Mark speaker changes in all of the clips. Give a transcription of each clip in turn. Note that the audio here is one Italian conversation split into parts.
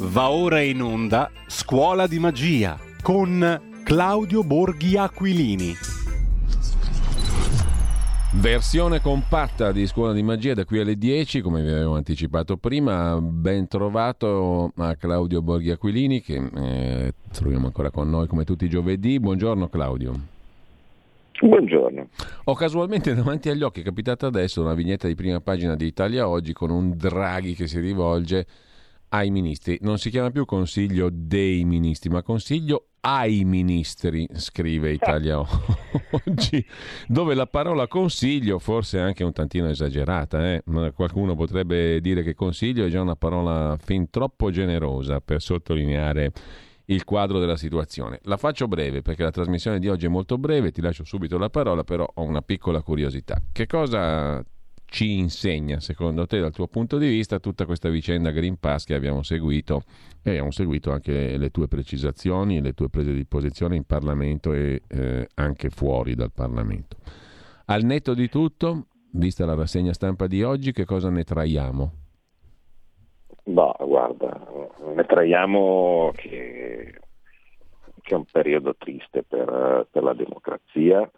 Speaker 1: Va ora in onda Scuola di Magia con Claudio Borghi Aquilini.
Speaker 2: Versione compatta di Scuola di Magia da qui alle 10, come vi avevo anticipato prima. Ben trovato a Claudio Borghi Aquilini, che eh, troviamo ancora con noi come tutti i giovedì. Buongiorno Claudio.
Speaker 3: Buongiorno.
Speaker 2: Ho casualmente davanti agli occhi, è capitata adesso, una vignetta di prima pagina di Italia Oggi con un Draghi che si rivolge ai ministri. Non si chiama più Consiglio dei ministri, ma Consiglio ai ministri, scrive Italia Oggi, dove la parola consiglio forse è anche un tantino esagerata. Eh? Ma qualcuno potrebbe dire che consiglio è già una parola fin troppo generosa per sottolineare il quadro della situazione. La faccio breve perché la trasmissione di oggi è molto breve, ti lascio subito la parola, però ho una piccola curiosità. Che cosa ci insegna, secondo te, dal tuo punto di vista, tutta questa vicenda Green Pass che abbiamo seguito e abbiamo seguito anche le tue precisazioni, le tue prese di posizione in Parlamento e eh, anche fuori dal Parlamento. Al netto di tutto, vista la rassegna stampa di oggi, che cosa ne traiamo?
Speaker 3: No, guarda, ne traiamo che, che è un periodo triste per, per la democrazia,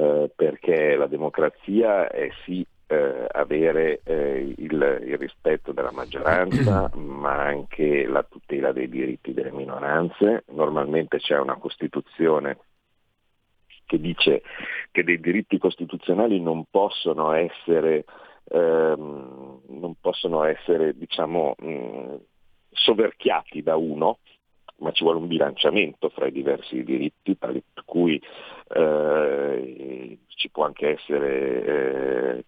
Speaker 3: eh, perché la democrazia è sì eh, avere eh, il, il, rispetto della maggioranza, ma anche la tutela dei diritti delle minoranze. Normalmente c'è una Costituzione che dice che dei diritti costituzionali non possono essere, ehm, non possono essere diciamo, mh, soverchiati da uno, ma ci vuole un bilanciamento fra i diversi diritti, per cui eh, ci può anche essere eh,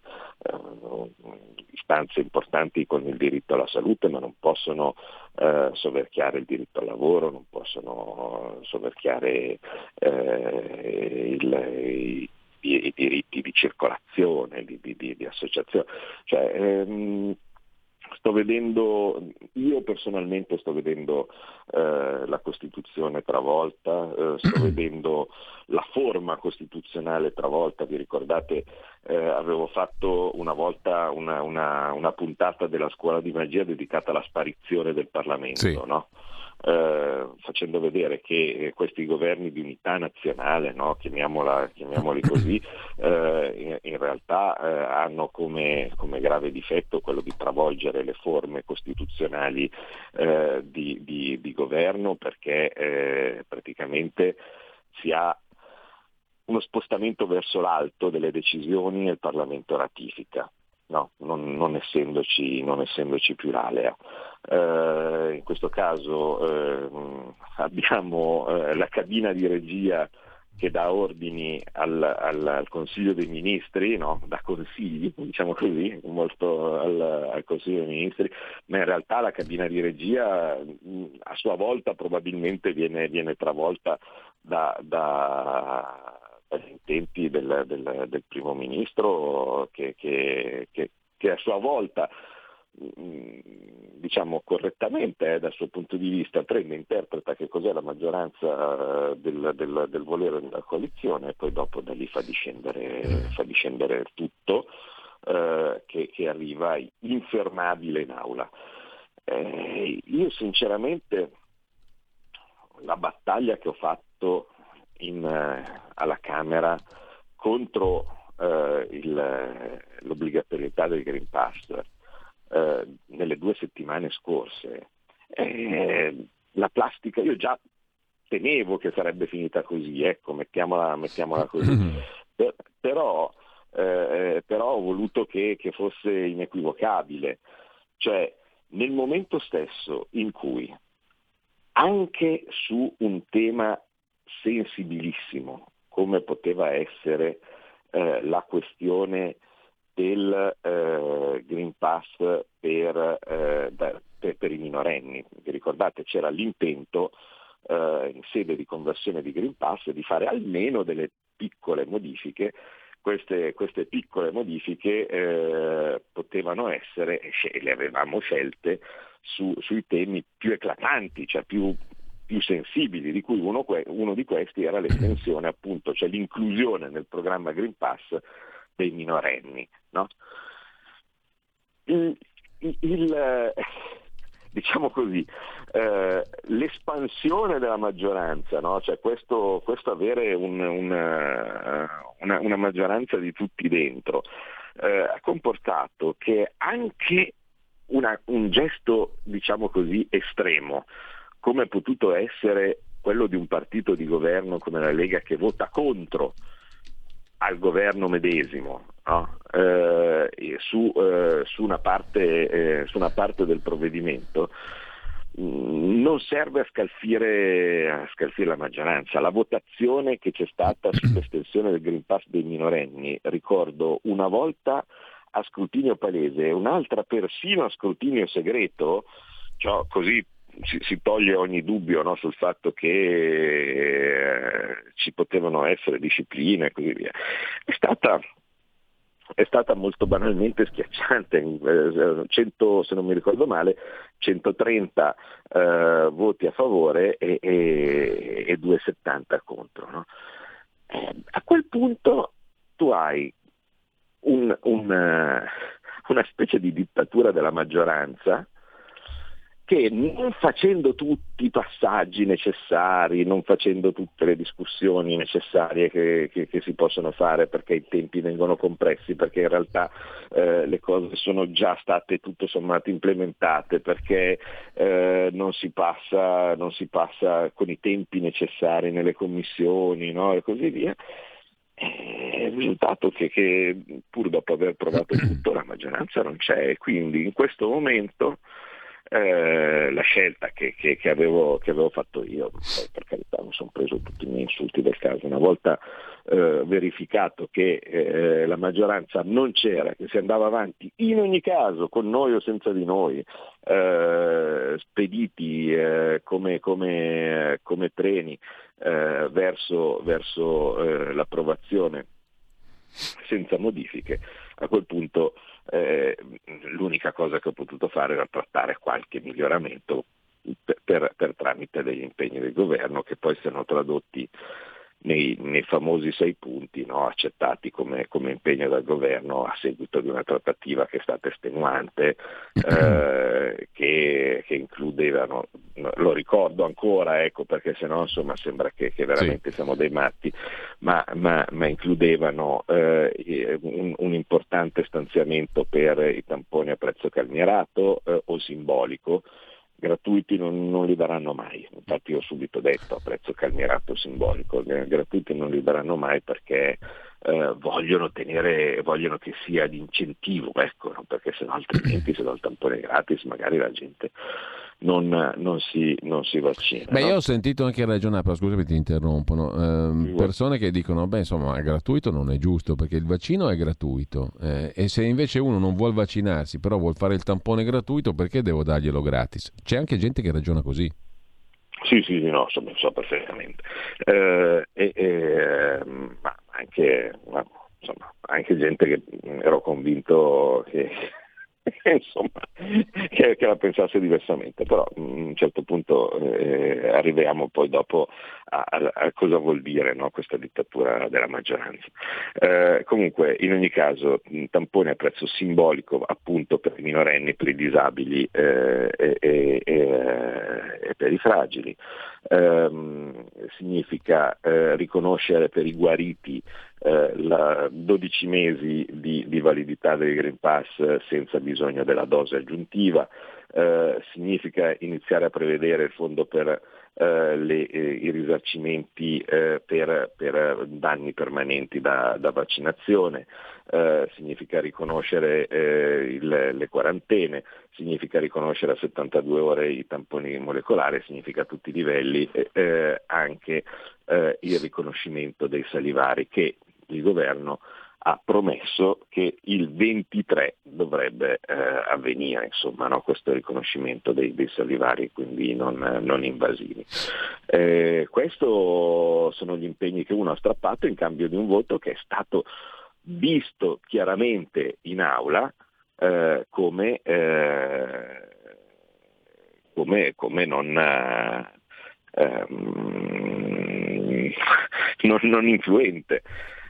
Speaker 3: istanze importanti con il diritto alla salute, ma non possono eh, soverchiare il diritto al lavoro, non possono soverchiare eh, il, i, i, diritti di circolazione, di, di, di associazione. Cioè, ehm, sto vedendo, io personalmente sto vedendo eh, la Costituzione travolta, eh, sto vedendo la forma costituzionale travolta, vi ricordate eh, avevo fatto una volta una, una, una, puntata della scuola di magia dedicata alla sparizione del Parlamento, sì. no? Eh, facendo vedere che questi governi di unità nazionale, no? chiamiamoli così, eh, in, in, realtà eh, hanno come, come, grave difetto quello di travolgere le forme costituzionali eh, di, di, di, governo perché eh, praticamente si ha uno spostamento verso l'alto delle decisioni e il Parlamento ratifica no, non, non, essendoci, non, essendoci, più l'alea. Eh, in questo caso eh, abbiamo eh, la cabina di regia che dà ordini al, al, al Consiglio dei Ministri, no? dà consigli, diciamo così, molto al, al, Consiglio dei Ministri, ma in realtà la cabina di regia a sua volta probabilmente viene, viene travolta da, da agli intenti del, del, del primo ministro che, che, che, che, a sua volta mm, diciamo correttamente eh, dal suo punto di vista prende, interpreta che cos'è la maggioranza eh, del, del, del, volere della coalizione e poi dopo da lì fa discendere, fa discendere tutto eh, che, che, arriva infermabile in aula. Eh, io sinceramente la battaglia che ho fatto in, eh, alla Camera contro eh, il, l'obbligatorietà del Green Pass eh, nelle due settimane scorse, eh, la plastica, io già temevo che sarebbe finita così, ecco, mettiamola, mettiamola così, mm-hmm. per, però, eh, però, ho voluto che, che fosse inequivocabile, cioè nel momento stesso in cui anche su un tema sensibilissimo come poteva essere eh, la questione del eh, Green Pass per, eh, da, per, per, i minorenni. Vi ricordate c'era l'intento eh, in sede di conversione di Green Pass di fare almeno delle piccole modifiche queste, queste, piccole modifiche eh, potevano essere, le avevamo scelte, su, sui temi più eclatanti, cioè più, più sensibili, di cui uno, uno di questi era l'estensione appunto, cioè l'inclusione nel programma Green Pass dei minorenni. No? Il, il, diciamo così, eh, l'espansione della maggioranza, no? cioè questo, questo avere un, un, una, una, maggioranza di tutti dentro, eh, ha comportato che anche una, un gesto, diciamo così, estremo, come è potuto essere quello di un partito di governo come la Lega che vota contro al governo medesimo no? eh, su, eh, su, una parte, eh, su, una parte, del provvedimento, mm, non serve a scalfire, a scalfire, la maggioranza. La votazione che c'è stata sull'estensione del Green Pass dei minorenni, ricordo, una volta a scrutinio palese e un'altra persino a scrutinio segreto, cioè, così si, si, toglie ogni dubbio no, sul fatto che eh, ci potevano essere discipline e così via. È stata, è stata molto banalmente schiacciante, 100, eh, se non mi ricordo male, 130 eh, voti a favore e, e, e 270 contro. No? Eh, a quel punto tu hai un, un, una specie di dittatura della maggioranza che non facendo tutti i passaggi necessari, non facendo tutte le discussioni necessarie che, che, che si possono fare perché i tempi vengono compressi, perché in realtà eh, le cose sono già state tutto sommato implementate, perché eh, non, si passa, non, si passa, con i tempi necessari nelle commissioni no? e così via. Eh, il risultato è che, che pur dopo aver provato tutto la maggioranza non c'è e quindi in questo momento eh, la scelta che, che, che, avevo, che, avevo, fatto io, poi per carità mi sono preso tutti i miei insulti del caso, una volta eh, verificato che eh, la maggioranza non c'era, che si andava avanti in ogni caso con noi o senza di noi, eh, spediti eh, come, come, come, treni verso, verso l'approvazione senza modifiche, a quel punto eh, l'unica cosa che ho potuto fare era trattare qualche miglioramento per, per, per tramite degli impegni del governo che poi siano tradotti nei, nei, famosi sei punti no, accettati come, come, impegno dal governo a seguito di una trattativa che è stata estenuante, eh, che, che, includevano, lo ricordo ancora, ecco, perché sennò insomma sembra che, che veramente sì. siamo dei matti, ma, ma, ma includevano eh, un, un, importante stanziamento per i tamponi a prezzo calmierato eh, o simbolico gratuiti non, non, li daranno mai, infatti ho subito detto a prezzo calmierato simbolico, gratuiti non li daranno mai perché eh, vogliono, tenere, vogliono che sia di incentivo, ecco, perché se no altrimenti se do il tampone gratis magari la gente non, non, si, non si, vaccina.
Speaker 2: Beh, no? io ho sentito anche ragionare, però scusami ti interrompono, ehm, persone che dicono, beh insomma, gratuito non è giusto perché il vaccino è gratuito eh, e se invece uno non vuole vaccinarsi, però vuole fare il tampone gratuito, perché devo darglielo gratis? C'è anche gente che ragiona così.
Speaker 3: Sì, sì, sì, no, so, so perfettamente. Eh, e, e, ma anche, ma, insomma, anche gente che ero convinto che insomma, che, che, la pensasse diversamente, però a un certo punto eh, arriviamo poi dopo a, a, cosa vuol dire no, questa dittatura della maggioranza. Eh, comunque, in ogni caso, tampone a prezzo simbolico appunto per i minorenni, per i disabili eh, e, e, e, per i fragili. Ehm, significa eh, riconoscere per i guariti eh, la 12 mesi di, di, validità del Green Pass senza bisogno della dose aggiuntiva, eh, significa iniziare a prevedere il fondo per eh, le, eh, i risarcimenti eh, per, per, danni permanenti da, da vaccinazione, eh, significa riconoscere eh, il, le quarantene, significa riconoscere a 72 ore i tamponi molecolari, significa a tutti i livelli anche il riconoscimento dei salivari che il governo ha promesso che il 23 dovrebbe eh, avvenire insomma, no? questo riconoscimento dei, dei, salivari quindi non, non invasivi. Eh, questi sono gli impegni che uno ha strappato in cambio di un voto che è stato visto chiaramente in aula eh, come, eh, come, come non, ehm, non, non influente.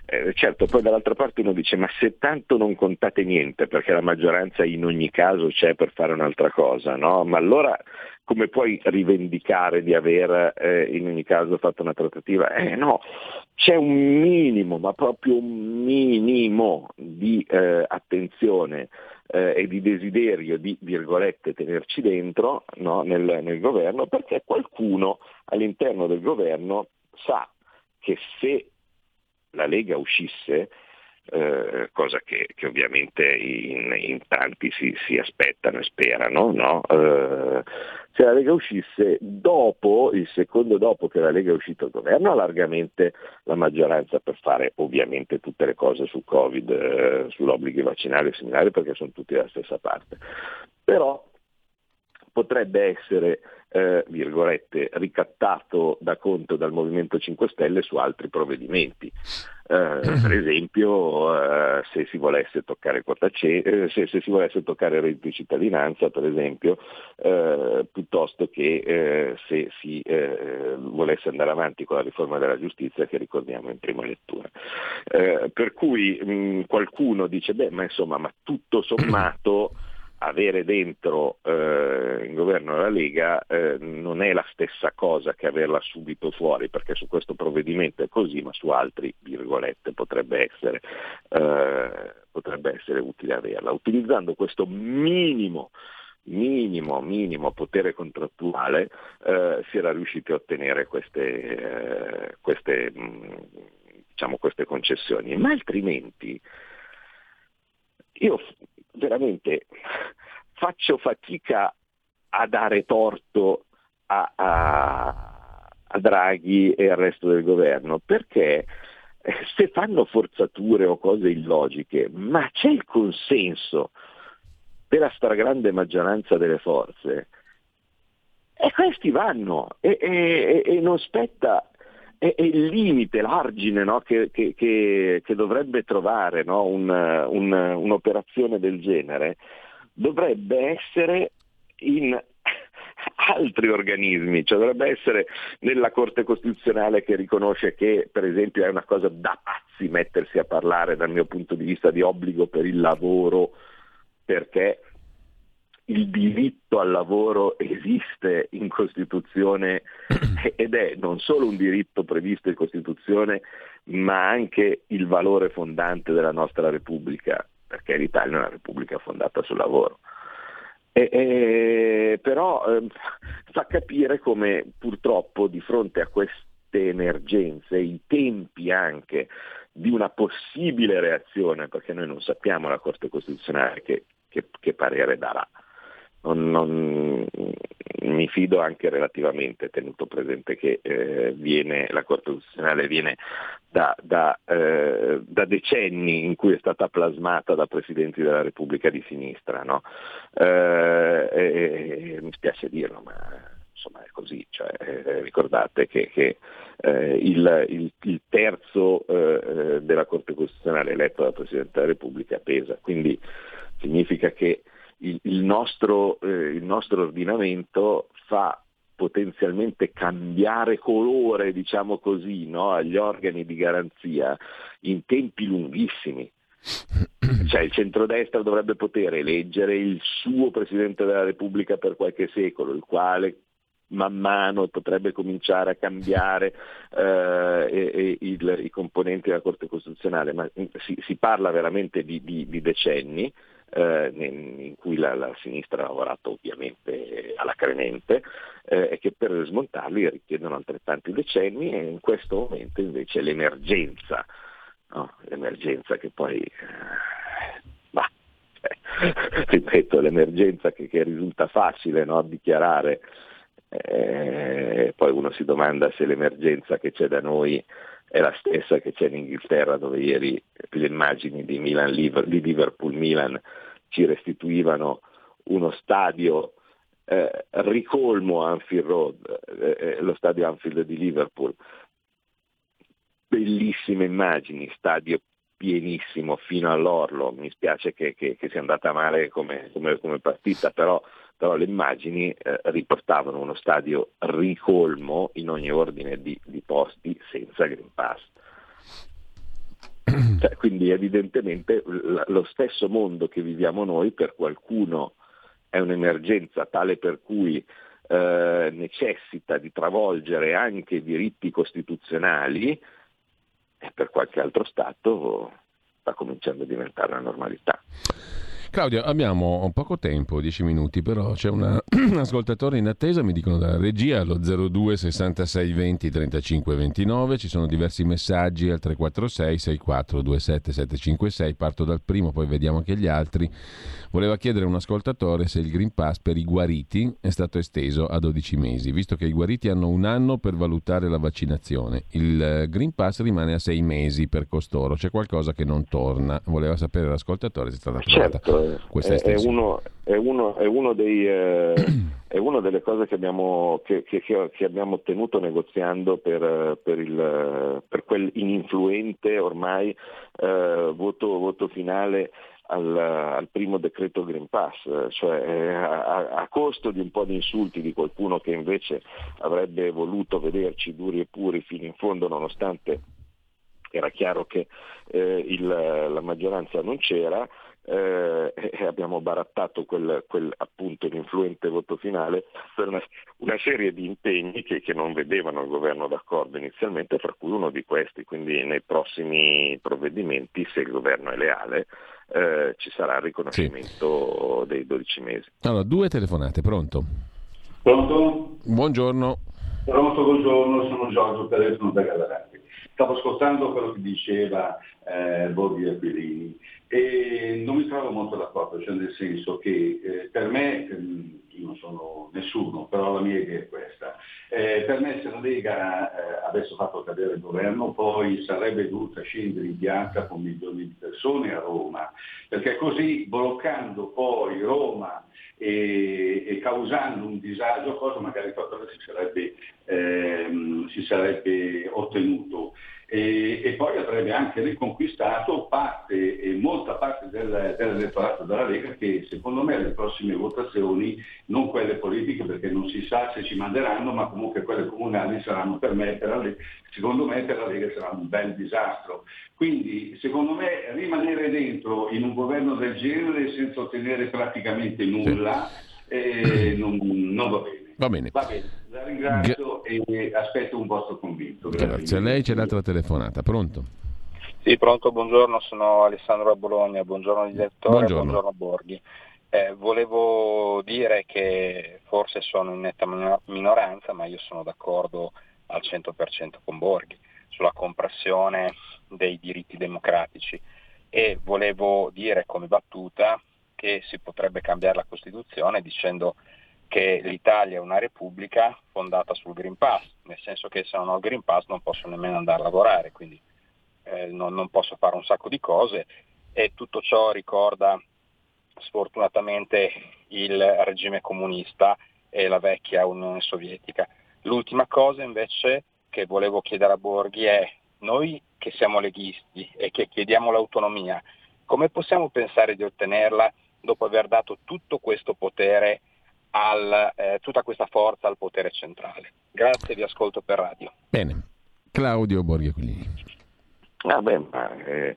Speaker 3: Eh, certo, poi dall'altra parte uno dice ma se tanto non contate niente perché la maggioranza in ogni caso c'è per fare un'altra cosa, no? Ma allora come puoi rivendicare di aver eh, in ogni caso fatto una trattativa? Eh no, c'è un minimo, ma proprio un minimo di eh, attenzione eh, e di desiderio di, virgolette, tenerci dentro no, nel, nel governo, perché qualcuno all'interno del governo sa che se la Lega uscisse eh, cosa che, che ovviamente in, in, tanti si, si, aspettano e sperano, no? eh, se la Lega uscisse dopo, il secondo dopo che la Lega è uscita al governo, ha largamente la maggioranza per fare ovviamente tutte le cose sul Covid, eh, sull'obbligo vaccinale e similari perché sono tutti dalla stessa parte. Però potrebbe essere eh, virgolette, ricattato da conto dal Movimento 5 Stelle su altri provvedimenti. Eh, per esempio eh, se si volesse toccare quota C, eh, se, se, si volesse toccare il reddito di cittadinanza per esempio eh, piuttosto che eh, se si volesse andare avanti con la riforma della giustizia che ricordiamo in prima lettura. per cui mh, qualcuno dice beh ma insomma ma tutto sommato avere dentro eh, in governo la Lega eh, non è la stessa cosa che averla subito fuori, perché su questo provvedimento è così, ma su altri, virgolette, potrebbe essere, eh, potrebbe essere utile averla. Utilizzando questo minimo minimo, minimo potere contrattuale eh, si era riusciti a ottenere queste, eh, queste, mh, mm, diciamo, queste concessioni, ma altrimenti io veramente faccio fatica a dare torto a, a, a Draghi e al resto del governo, perché eh, se fanno forzature o cose illogiche, ma c'è il consenso della stragrande maggioranza delle forze, e questi vanno e, e, e non spetta è, il limite, l'argine no? che, che, che, che, dovrebbe trovare no? un, un, un'operazione del genere dovrebbe essere in altri organismi, cioè dovrebbe essere nella Corte Costituzionale che riconosce che per esempio è una cosa da pazzi mettersi a parlare dal mio punto di vista di obbligo per il lavoro perché il diritto al lavoro esiste in Costituzione ed è non solo un diritto previsto in Costituzione, ma anche il valore fondante della nostra Repubblica, perché l'Italia è una Repubblica fondata sul lavoro. E, e, però eh, fa capire come purtroppo di fronte a queste emergenze, i tempi anche di una possibile reazione, perché noi non sappiamo la Corte Costituzionale che, che, che parere darà, non, non, mi fido anche relativamente, tenuto presente che eh, viene, la Corte Costituzionale viene da, da, eh, da, decenni in cui è stata plasmata da Presidenti della Repubblica di sinistra. No? Eh, mi spiace dirlo, ma insomma è così, cioè, eh, ricordate che, che eh, il, il, il, terzo eh, della Corte Costituzionale eletto dal Presidente della Repubblica pesa, quindi significa che il, il, nostro, eh, il nostro ordinamento fa potenzialmente cambiare colore, diciamo così, no? agli organi di garanzia in tempi lunghissimi. Cioè il centrodestra dovrebbe poter eleggere il suo Presidente della Repubblica per qualche secolo, il quale man mano potrebbe cominciare a cambiare eh, e, e il, i componenti della Corte Costituzionale, ma si, si parla veramente di, di, di decenni eh, in cui la, la, sinistra ha lavorato ovviamente alla cremente eh, e che per smontarli richiedono altrettanti decenni e in questo momento invece l'emergenza, no? l'emergenza che poi eh, bah, cioè, ripeto, l'emergenza che, che risulta facile no? dichiarare eh, poi uno si domanda se l'emergenza che c'è da noi è la stessa che c'è in Inghilterra dove ieri le immagini di, Milan, di Liverpool-Milan ci restituivano uno stadio eh, ricolmo Anfield Road, eh, eh, lo stadio Anfield di Liverpool. Bellissime immagini, stadio pienissimo fino all'orlo, mi spiace che, che, che sia andata male come, come, come partita, però, però, le immagini eh, riportavano uno stadio ricolmo in ogni ordine di, di posti senza Green Pass. Cioè, quindi evidentemente lo stesso mondo che viviamo noi per qualcuno è un'emergenza tale per cui eh, necessita di travolgere anche diritti costituzionali e per qualche altro Stato sta cominciando a diventare la normalità.
Speaker 2: Claudio, abbiamo poco tempo, 10 minuti, però c'è una, un ascoltatore in attesa, mi dicono dalla regia, allo 02 66 20 35 29, ci sono diversi messaggi al 346 64 27 756, parto dal primo, poi vediamo anche gli altri. Voleva chiedere a un ascoltatore se il Green Pass per i guariti è stato esteso a 12 mesi, visto che i guariti hanno un anno per valutare la vaccinazione. Il eh, Green Pass rimane a 6 mesi per costoro, c'è qualcosa che non torna. Voleva sapere l'ascoltatore se è stata
Speaker 3: trovata questa è, è, uno, è, uno, è uno dei... Eh... è una delle cose che abbiamo, che, che, che abbiamo ottenuto negoziando per, per, il, per quel ininfluente ormai eh, voto, voto, finale al, al, primo decreto Green Pass, cioè eh, a, a, costo di un po' di insulti di qualcuno che invece avrebbe voluto vederci duri e puri fino in fondo nonostante era chiaro che eh, il, la maggioranza non c'era, eh, e abbiamo barattato quel, quel, appunto l'influente voto finale per una, una serie di impegni che, che, non vedevano il governo d'accordo inizialmente, fra cui uno di questi, quindi nei prossimi provvedimenti, se il governo è leale, eh, ci sarà il riconoscimento sì. dei 12 mesi.
Speaker 2: Allora, due telefonate, pronto?
Speaker 4: Pronto?
Speaker 2: Buongiorno.
Speaker 4: Pronto, buongiorno, sono Giorgio, telefono da Galarati. Stavo ascoltando quello che diceva eh, Borghi Aquilini e non mi trovo molto d'accordo, cioè nel senso che eh, per me, ehm, non sono nessuno, però la mia idea è questa, eh, per me se la Lega eh, avesse fatto cadere il governo poi sarebbe dovuta scendere in piazza con milioni di persone a Roma, perché così bloccando poi Roma e, e causando un disagio, cosa magari qualcosa si sarebbe, ehm, si sarebbe ottenuto e, e, poi avrebbe anche riconquistato parte e molta parte del, dell'elettorato della Lega che secondo me alle prossime votazioni, non quelle politiche perché non si sa se ci manderanno, ma comunque quelle comunali saranno per me, per la, secondo me per la Lega sarà un bel disastro. Quindi secondo me rimanere dentro in un governo del genere senza ottenere praticamente nulla eh, non, non va bene.
Speaker 2: Va bene.
Speaker 4: Va bene, la ringrazio G- e aspetto un vostro convinto.
Speaker 2: Grazie. Grazie a lei, c'è l'altra telefonata. Pronto?
Speaker 5: Sì, pronto, buongiorno, sono Alessandro a Bologna, buongiorno direttore, buongiorno, buongiorno Borghi. Eh, volevo dire che forse sono in netta minoranza, ma io sono d'accordo al 100% con Borghi sulla compressione dei diritti democratici e volevo dire come battuta che si potrebbe cambiare la Costituzione dicendo che l'Italia è una repubblica fondata sul Green Pass, nel senso che se non ho il Green Pass non posso nemmeno andare a lavorare, quindi eh, non, non, posso fare un sacco di cose e tutto ciò ricorda sfortunatamente il regime comunista e la vecchia Unione Sovietica. L'ultima cosa invece che volevo chiedere a Borghi è noi che siamo leghisti e che chiediamo l'autonomia, come possiamo pensare di ottenerla dopo aver dato tutto questo potere al, eh, tutta questa forza al potere centrale. Grazie, vi ascolto per radio.
Speaker 2: Bene, Claudio Borghi Aquilini.
Speaker 3: Ah beh, ma, eh,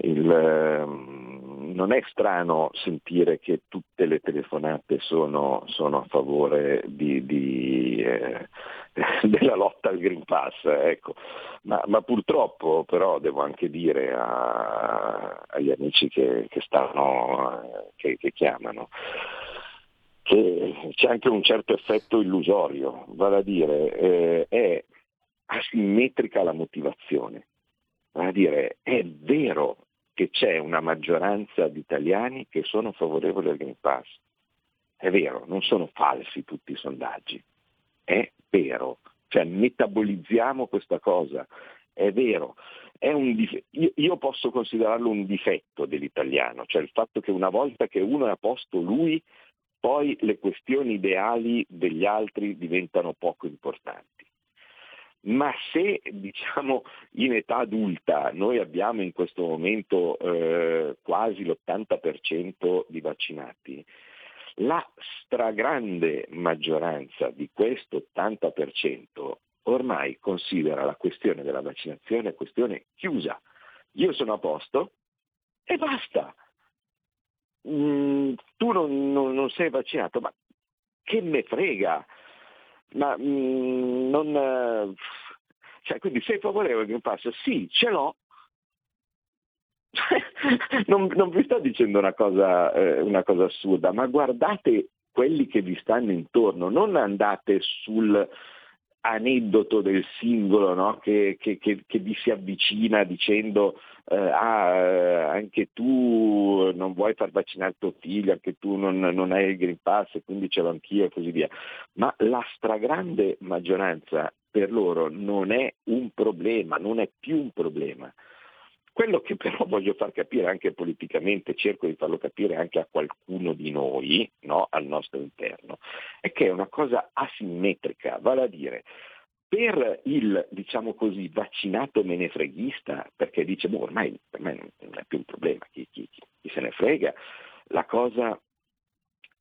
Speaker 3: il, eh, non è strano sentire che tutte le telefonate sono, sono a favore di, di, eh, della lotta al Green Pass, ecco. ma, ma, purtroppo però devo anche dire a, agli amici che, che, stanno, eh, che, che chiamano, che c'è anche un certo effetto illusorio, vale a dire eh, è asimmetrica la motivazione, vale a dire è vero che c'è una maggioranza di italiani che sono favorevoli al Green Pass, è vero, non sono falsi tutti i sondaggi, è vero, cioè metabolizziamo questa cosa, è vero, è dif- io, posso considerarlo un difetto dell'italiano, cioè il fatto che una volta che uno è a posto lui poi le questioni ideali degli altri diventano poco importanti. Ma se diciamo in età adulta noi abbiamo in questo momento eh, quasi l'80% di vaccinati, la stragrande maggioranza di questo 80% ormai considera la questione della vaccinazione questione chiusa io sono a posto e basta. Mm, tu non, non, non, sei vaccinato, ma che me frega? Ma mm, non... Cioè, quindi sei favorevole al Green Pass? Sì, ce l'ho, non, non, vi sto dicendo una cosa, eh, una cosa, assurda, ma guardate quelli che vi stanno intorno, non andate sul aneddoto del singolo no? che, che, che, che, vi si avvicina dicendo eh, ah, eh, anche tu non vuoi far vaccinare tuo figlio, anche tu non, non hai il Green Pass e quindi ce l'ho anch'io e così via. Ma la stragrande maggioranza per loro non è un problema, non è più un problema. Quello che però voglio far capire anche politicamente, cerco di farlo capire anche a qualcuno di noi, no? al nostro interno, è che è una cosa asimmetrica, vale a dire per il diciamo così, vaccinato menefreghista, perché dice boh, ormai per me non è più un problema, chi, chi, chi se ne frega, la cosa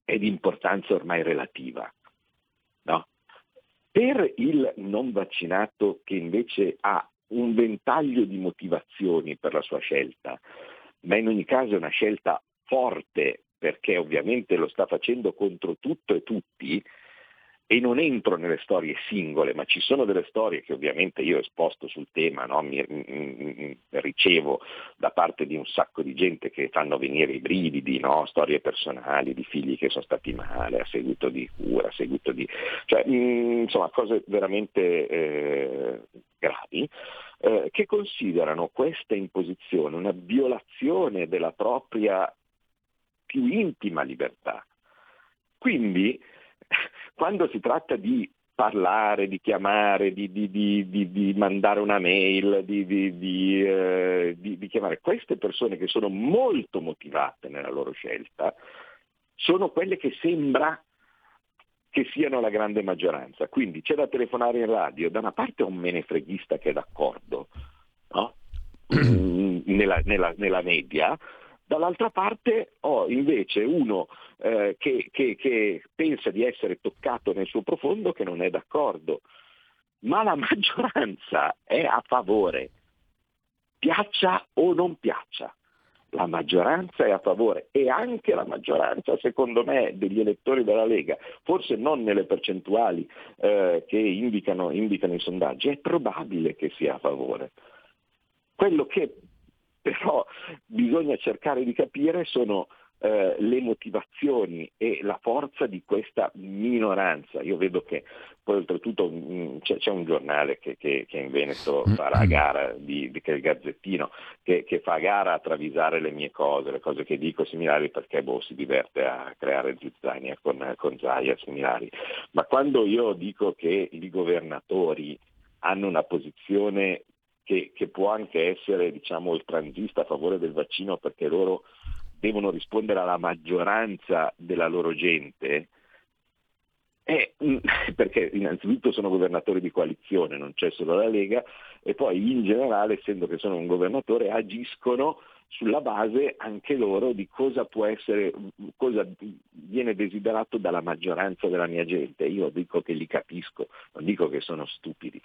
Speaker 3: è di importanza ormai relativa. No? Per il non vaccinato che invece ha un ventaglio di motivazioni per la sua scelta, ma in ogni caso è una scelta forte perché ovviamente lo sta facendo contro tutto e tutti, e non entro nelle storie singole, ma ci sono delle storie che ovviamente io esposto sul tema, no? mi, mi, mi, ricevo da parte di un sacco di gente che fanno venire i brividi, no? storie personali di figli che sono stati male a seguito di cura, a seguito di... cioè mh, mm, insomma cose veramente eh, gravi, eh, che considerano questa imposizione una violazione della propria più intima libertà. Quindi quando si tratta di parlare, di chiamare, di, di, di, di mandare una mail, eh, di, chiamare queste persone che sono molto motivate nella loro scelta, sono quelle che sembra che siano la grande maggioranza. Quindi c'è da telefonare in radio, da una parte un menefreghista che è d'accordo, no? nella, nella, nella media, Dall'altra parte ho invece uno eh, che, che, che pensa di essere toccato nel suo profondo che non è d'accordo, ma la maggioranza è a favore, piaccia o non piaccia. La maggioranza è a favore e anche la maggioranza, secondo me, degli elettori della Lega, forse non nelle percentuali eh, che indicano, indicano i sondaggi, è probabile che sia a favore. Quello che però bisogna cercare di capire sono eh, le motivazioni e la forza di questa minoranza. Io vedo che poi oltretutto mh, mm, c'è, c'è, un giornale che, che, che in Veneto mm. farà a gara, di, di, che è il Gazzettino, che, che, fa gara a travisare le mie cose, le cose che dico similari perché boh, si diverte a creare zizzania con, con Zaia similari. Ma quando io dico che i governatori hanno una posizione che, che può anche essere diciamo, oltranzista a favore del vaccino perché loro devono rispondere alla maggioranza della loro gente, mm, perché innanzitutto sono governatori di coalizione, non c'è solo la Lega, e poi in generale, essendo che sono un governatore, agiscono sulla base anche loro di cosa può essere, cosa viene desiderato dalla maggioranza della mia gente. Io dico che li capisco, non dico che sono stupidi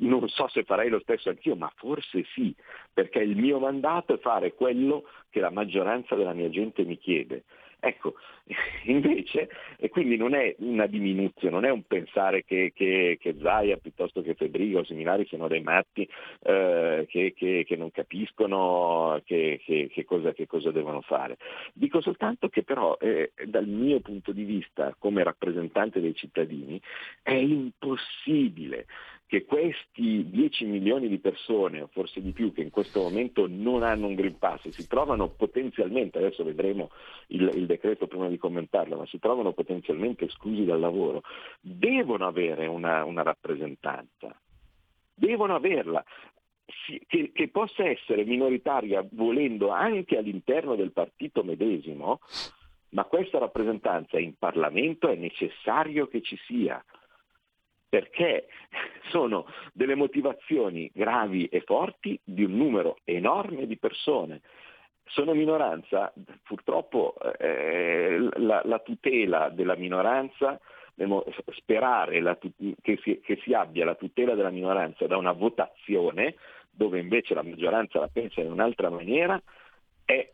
Speaker 3: non so se farei lo stesso anch'io, ma forse sì, perché il mio mandato è fare quello che la maggioranza della mia gente mi chiede. Ecco, invece, e quindi non è una diminuzione, non è un pensare che, che, che Zaia piuttosto che Federico o similari siano dei matti eh, che, che, non capiscono che, cosa, cosa, devono fare. Dico soltanto che però eh, dal mio punto di vista come rappresentante dei cittadini è impossibile che questi 10 milioni di persone, o forse di più, che in questo momento non hanno un Green Pass e si trovano potenzialmente, adesso vedremo il, il, decreto prima di commentarlo, ma si trovano potenzialmente esclusi dal lavoro, devono avere una, una rappresentanza, devono averla. Che, che possa essere minoritaria volendo anche all'interno del partito medesimo, ma questa rappresentanza in Parlamento è necessario che ci sia perché sono delle motivazioni gravi e forti di un numero enorme di persone. Sono minoranza, purtroppo eh, la, la, tutela della minoranza, sperare la, che, si, che si abbia la tutela della minoranza da una votazione dove invece la maggioranza la pensa in un'altra maniera, è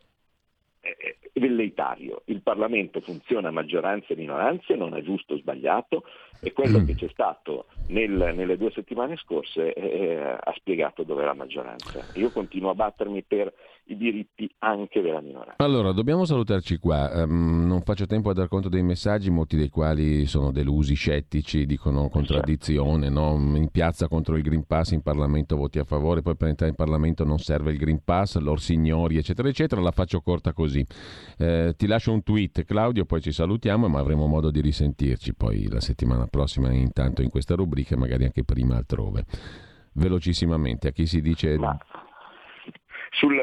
Speaker 3: velleitario. Il Parlamento funziona a maggioranze e minoranze, non è giusto o sbagliato e quello mm. che c'è stato nel, nelle due settimane scorse eh, ha spiegato dove è la maggioranza. Io continuo a battermi per i diritti anche della minoranza.
Speaker 2: Allora, dobbiamo salutarci qua. Um, non faccio tempo a dar conto dei messaggi, molti dei quali sono delusi, scettici, dicono contraddizione, no? in piazza contro il Green Pass, in Parlamento voti a favore, poi per entrare in Parlamento non serve il Green Pass, lor signori, eccetera, eccetera. La faccio corta così. Eh, ti lascio un tweet, Claudio, poi ci salutiamo, ma avremo modo di risentirci poi la settimana prossima, intanto in questa rubrica, magari anche prima altrove. Velocissimamente, a chi si dice...
Speaker 3: Ma sul,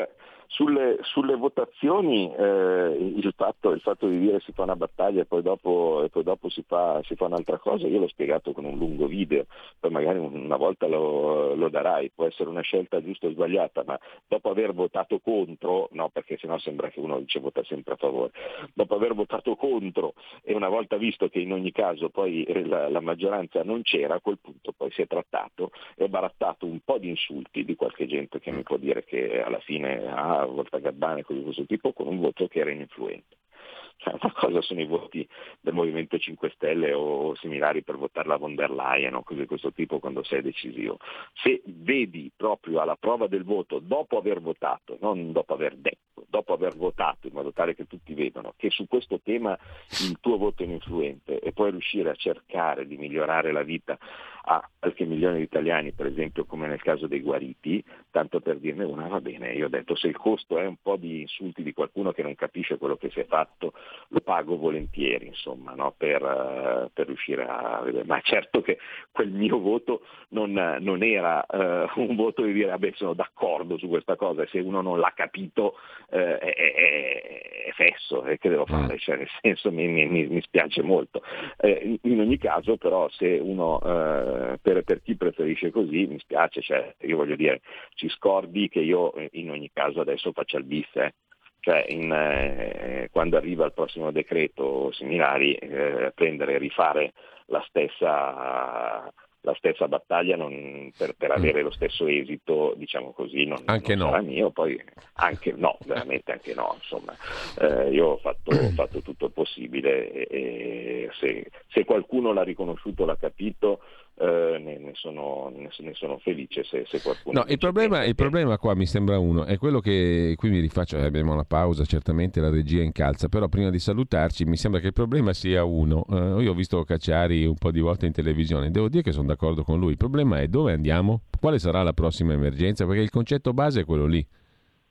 Speaker 3: sulle, sulle votazioni eh, il, fatto, il, fatto, di dire si fa una battaglia e poi dopo, e poi dopo si, fa, si, fa, un'altra cosa, io l'ho spiegato con un lungo video, poi magari una volta lo, lo, darai, può essere una scelta giusta o sbagliata, ma dopo aver votato contro, no perché sennò sembra che uno dice vota sempre a favore, dopo aver votato contro e una volta visto che in ogni caso poi la, la maggioranza non c'era, a quel punto poi si è trattato e barattato un po' di insulti di qualche gente che mi può dire che alla fine ha ah, Volta Gabbana e cose di questo tipo con un voto che era ininfluente. Cioè, una cosa sono i voti del Movimento 5 Stelle o similari per votare la von der Leyen o cose di questo tipo quando sei decisivo. Se vedi proprio alla prova del voto, dopo aver votato, non dopo aver detto, dopo aver votato in modo tale che tutti vedano che su questo tema il tuo voto è ininfluente e puoi riuscire a cercare di migliorare la vita a qualche milione di italiani, per esempio come nel caso dei guariti, tanto per dirne una va bene, io ho detto se il costo è un po' di insulti di qualcuno che non capisce quello che si è fatto, lo pago volentieri, insomma, no? per, uh, per, riuscire a vedere. Ma certo che quel mio voto non, non era uh, un voto di dire vabbè sono d'accordo su questa cosa e se uno non l'ha capito uh, è, è, è, fesso, e che devo mm. fare? Cioè, nel senso mi, mi, mi spiace molto. In, in, ogni caso però se uno per, per, chi preferisce così mi spiace, cioè, io voglio dire ci scordi che io in ogni caso adesso faccia il bis. Eh cioè in, eh, quando arriva il prossimo decreto similari, eh, prendere e rifare la stessa, la stessa battaglia non, per, per, mm. avere lo stesso esito, diciamo così, non,
Speaker 2: anche
Speaker 3: non
Speaker 2: no.
Speaker 3: sarà mio, poi anche no, veramente anche no, insomma, eh, io ho fatto, ho fatto, tutto il possibile e, e se, se, qualcuno l'ha riconosciuto, l'ha capito, eh, ne, ne, sono, ne, sono, felice se, se qualcuno...
Speaker 2: No, il problema, il problema, qua mi sembra uno, è quello che qui mi rifaccio, eh, abbiamo la pausa, certamente la regia incalza, però prima di salutarci mi sembra che il problema sia uno. Eh, io ho visto Cacciari un po' di volte in televisione, devo dire che sono d'accordo con lui, il problema è dove andiamo, quale sarà la prossima emergenza, perché il concetto base è quello lì.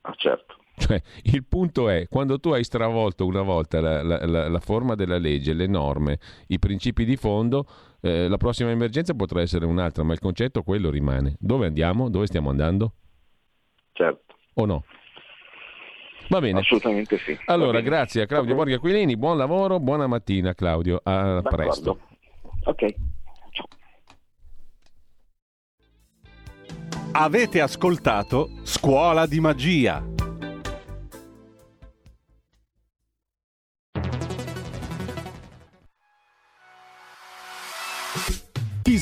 Speaker 3: Ah, certo.
Speaker 2: Cioè, il punto è, quando tu hai stravolto una volta la, la, la, la forma della legge, le norme, i principi di fondo, eh, la prossima emergenza potrà essere un'altra, ma il concetto quello rimane. Dove andiamo? Dove stiamo andando?
Speaker 3: Certo.
Speaker 2: O no? Va bene.
Speaker 3: Assolutamente sì.
Speaker 2: Allora, grazie a Claudio Borghi Aquilini, buon lavoro, buona mattina Claudio, a D'accordo. presto.
Speaker 3: Ok.
Speaker 1: Avete ascoltato Scuola di Magia.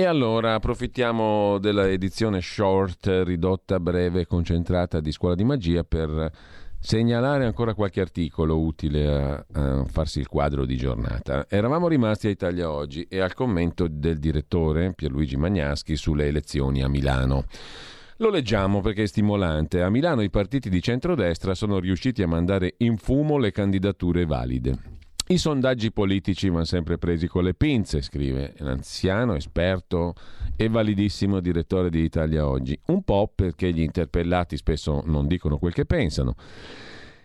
Speaker 2: E allora approfittiamo della edizione short, ridotta, breve, concentrata di Scuola di Magia per segnalare ancora qualche articolo utile a, a, farsi il quadro di giornata. Eravamo rimasti a Italia Oggi e al commento del direttore Pierluigi Magnaschi sulle elezioni a Milano. Lo leggiamo perché è stimolante. A Milano i partiti di centrodestra sono riusciti a mandare in fumo le candidature valide. I sondaggi politici vanno sempre presi con le pinze, scrive l'anziano, esperto e validissimo direttore di Italia Oggi. Un po' perché gli interpellati spesso non dicono quel che pensano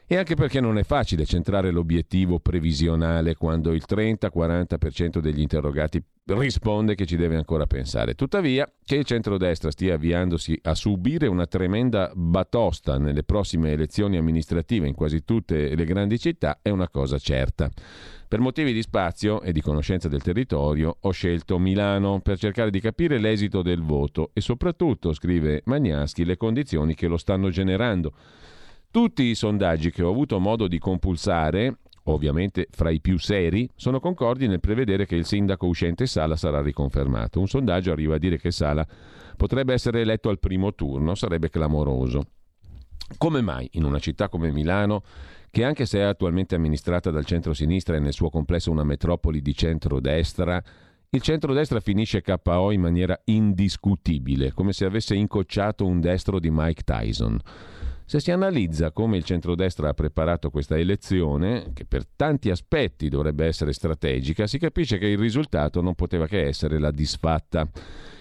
Speaker 2: e anche perché non è facile centrare l'obiettivo previsionale quando il 30-40% degli interrogati risponde che ci deve ancora pensare. Tuttavia, che il centrodestra stia avviandosi a subire una tremenda batosta nelle prossime elezioni amministrative in quasi tutte le grandi città è una cosa certa. Per motivi di spazio e di conoscenza del territorio ho scelto Milano per cercare di capire l'esito del voto e soprattutto, scrive Magnaschi, le condizioni che lo stanno generando. Tutti i sondaggi che ho avuto modo di compulsare, ovviamente fra i più seri, sono concordi nel prevedere che il sindaco uscente Sala sarà riconfermato. Un sondaggio arriva a dire che Sala potrebbe essere eletto al primo turno, sarebbe clamoroso. Come mai in una città come Milano, che anche se è attualmente amministrata dal centro-sinistra e nel suo complesso una metropoli di centro-destra, il centro-destra finisce KO in maniera indiscutibile, come se avesse incocciato un destro di Mike Tyson? Se si analizza come il centrodestra ha preparato questa elezione, che per tanti aspetti dovrebbe essere strategica, si capisce che il risultato non poteva che essere la disfatta.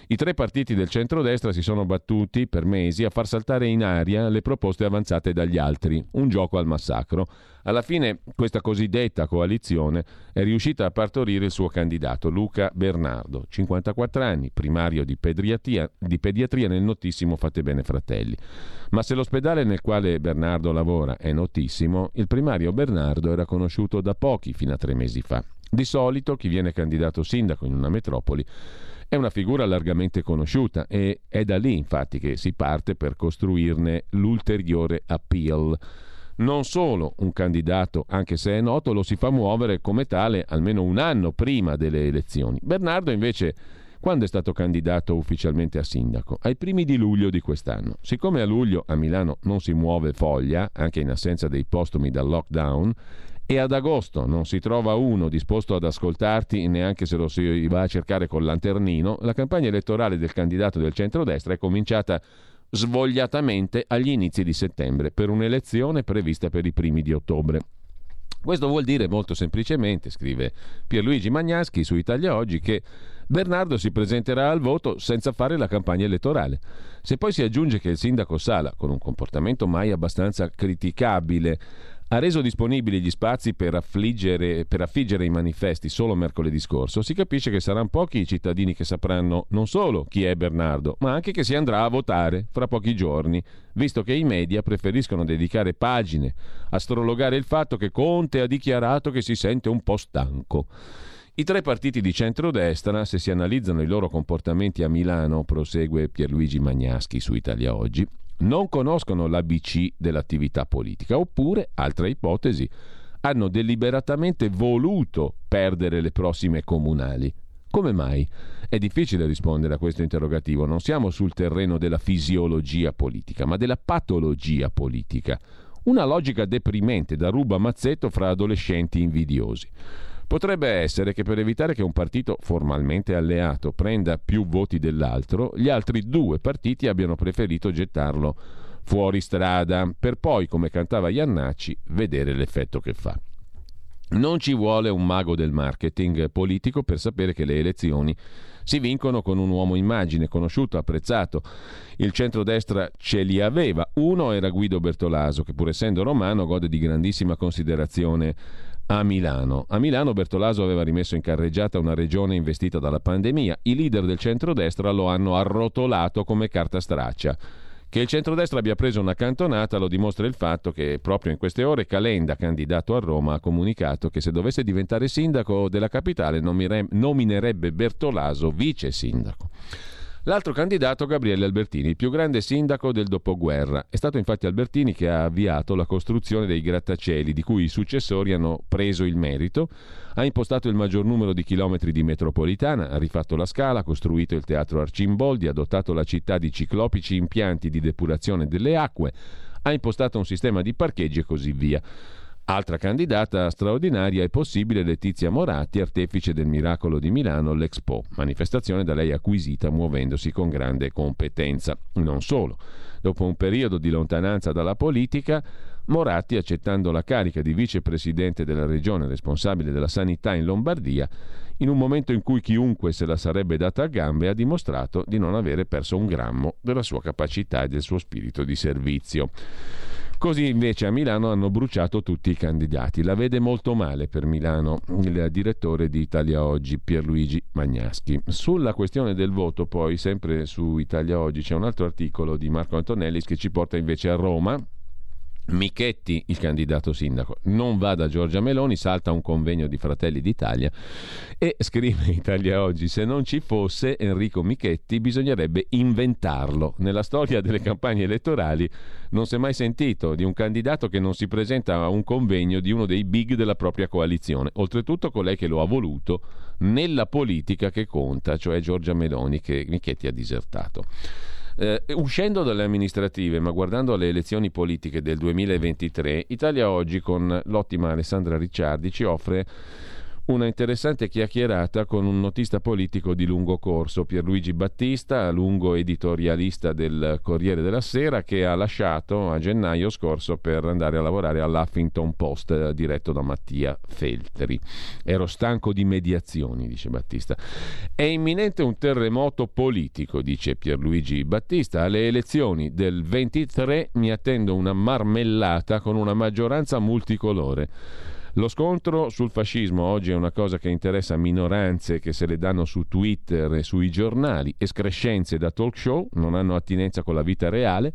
Speaker 2: I tre partiti del centrodestra si sono battuti per mesi a far saltare in aria le proposte avanzate dagli altri, un gioco al massacro. Alla fine questa cosiddetta coalizione è riuscita a partorire il suo candidato, Luca Bernardo, 54 anni, primario di pediatria, di pediatria nel notissimo Fate Bene Fratelli. Ma se l'ospedale nel quale Bernardo lavora è notissimo, il primario Bernardo era conosciuto da pochi fino a tre mesi fa. Di solito chi viene candidato sindaco in una metropoli è una figura largamente conosciuta e è da lì infatti che si parte per costruirne l'ulteriore appeal. Non solo un candidato, anche se è noto, lo si fa muovere come tale almeno un anno prima delle elezioni. Bernardo invece quando è stato candidato ufficialmente a sindaco? Ai primi di luglio di quest'anno. Siccome a luglio a Milano non si muove foglia, anche in assenza dei postumi dal lockdown, e ad agosto non si trova uno disposto ad ascoltarti neanche se lo si va a cercare col lanternino, la campagna elettorale del candidato del centrodestra è cominciata svogliatamente agli inizi di settembre per un'elezione prevista per i primi di ottobre. Questo vuol dire molto semplicemente, scrive Pierluigi Magnaschi su Italia Oggi, che Bernardo si presenterà al voto senza fare la campagna elettorale. Se poi si aggiunge che il sindaco Sala, con un comportamento mai abbastanza criticabile, ha reso disponibili gli spazi per, per affiggere i manifesti solo mercoledì scorso, si capisce che saranno pochi i cittadini che sapranno non solo chi è Bernardo, ma anche che si andrà a votare fra pochi giorni, visto che i media preferiscono dedicare pagine a strologare il fatto che Conte ha dichiarato che si sente un po' stanco. I tre partiti di centrodestra, se si analizzano i loro comportamenti a Milano, prosegue Pierluigi Magnaschi su Italia Oggi, non conoscono l'ABC dell'attività politica, oppure, altra ipotesi, hanno deliberatamente voluto perdere le prossime comunali. Come mai? È difficile rispondere a questo interrogativo, non siamo sul terreno della fisiologia politica, ma della patologia politica. Una logica deprimente da ruba mazzetto fra adolescenti invidiosi. Potrebbe essere che per evitare che un partito formalmente alleato prenda più voti dell'altro, gli altri due partiti abbiano preferito gettarlo fuori strada, per poi, come cantava Iannacci, vedere l'effetto che fa. Non ci vuole un mago del marketing politico per sapere che le elezioni si vincono con un uomo immagine, conosciuto, apprezzato. Il centrodestra ce li aveva. Uno era Guido Bertolaso, che pur essendo romano gode di grandissima considerazione a Milano. A Milano Bertolaso aveva rimesso in carreggiata una regione investita dalla pandemia. I leader del centrodestra lo hanno arrotolato come carta straccia. Che il centrodestra abbia preso una cantonata lo dimostra il fatto che proprio in queste ore Calenda, candidato a Roma, ha comunicato che se dovesse diventare sindaco della capitale nominerebbe Bertolaso vice sindaco. L'altro candidato, Gabriele Albertini, il più grande sindaco del dopoguerra. È stato infatti Albertini che ha avviato la costruzione dei grattacieli, di cui i successori hanno preso il merito, ha impostato il maggior numero di chilometri di metropolitana, ha rifatto la scala, ha costruito il teatro Arcimboldi, ha dotato la città di ciclopici impianti di depurazione delle acque, ha impostato un sistema di parcheggi e così via. Altra candidata straordinaria è possibile Letizia Moratti, artefice del miracolo di Milano, l'Expo, manifestazione da lei acquisita muovendosi con grande competenza. Non solo, dopo un periodo di lontananza dalla politica, Moratti, accettando la carica di vicepresidente della regione responsabile della sanità in Lombardia, in un momento in cui chiunque se la sarebbe data a gambe, ha dimostrato di non avere perso un grammo della sua capacità e del suo spirito di servizio. Così invece a Milano hanno bruciato tutti i candidati. La vede molto male per Milano il direttore di Italia Oggi, Pierluigi Magnaschi. Sulla questione del voto, poi, sempre su Italia Oggi, c'è un altro articolo di Marco Antonellis che ci porta invece a Roma, Michetti, il candidato sindaco, non va da Giorgia Meloni, salta un convegno di Fratelli d'Italia e scrive Italia Oggi, se non ci fosse Enrico Michetti bisognerebbe inventarlo. Nella storia delle campagne elettorali non si è mai sentito di un candidato che non si presenta a un convegno di uno dei big della propria coalizione, oltretutto colei che lo ha voluto nella politica che conta, cioè Giorgia Meloni che Michetti ha disertato. Eh, uscendo dalle amministrative, ma guardando alle elezioni politiche del 2023, Italia Oggi con l'ottima Alessandra Ricciardi ci offre una interessante chiacchierata con un notista politico di lungo corso, Pierluigi Battista, lungo editorialista del Corriere della Sera, che ha lasciato a gennaio scorso per andare a lavorare all'Huffington Post diretto da Mattia Feltri. Ero stanco di mediazioni, dice Battista. È imminente un terremoto politico, dice Pierluigi Battista. Alle elezioni del 23 mi attendo una marmellata con una maggioranza multicolore. Lo scontro sul fascismo oggi è una cosa che interessa minoranze che se le danno su Twitter e sui giornali, escrescenze da talk show, non hanno attinenza con la vita reale.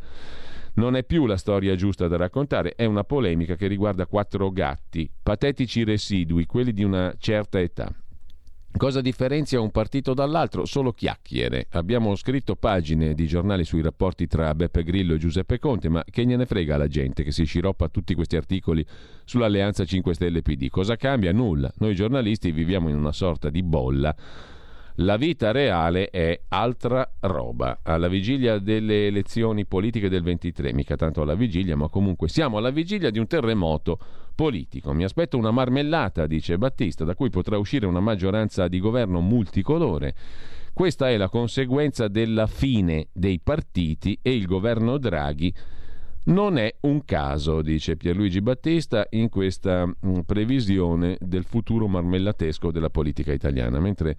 Speaker 2: Non è più la storia giusta da raccontare, è una polemica che riguarda quattro gatti, patetici residui, quelli di una certa età. Cosa differenzia un partito dall'altro? Solo chiacchiere. Abbiamo scritto pagine di giornali sui rapporti tra Beppe Grillo e Giuseppe Conte, ma che gliene frega alla gente che si sciroppa tutti questi articoli sull'alleanza 5 Stelle PD? Cosa cambia? Nulla. Noi giornalisti viviamo in una sorta di bolla la vita reale è altra roba. Alla vigilia delle elezioni politiche del 23, mica tanto alla vigilia, ma comunque siamo alla vigilia di un terremoto politico. Mi aspetto una marmellata, dice Battista, da cui potrà uscire una maggioranza di governo multicolore. Questa è la conseguenza della fine dei partiti e il governo Draghi non è un caso, dice Pierluigi Battista, in questa mh, previsione del futuro marmellatesco della politica italiana, mentre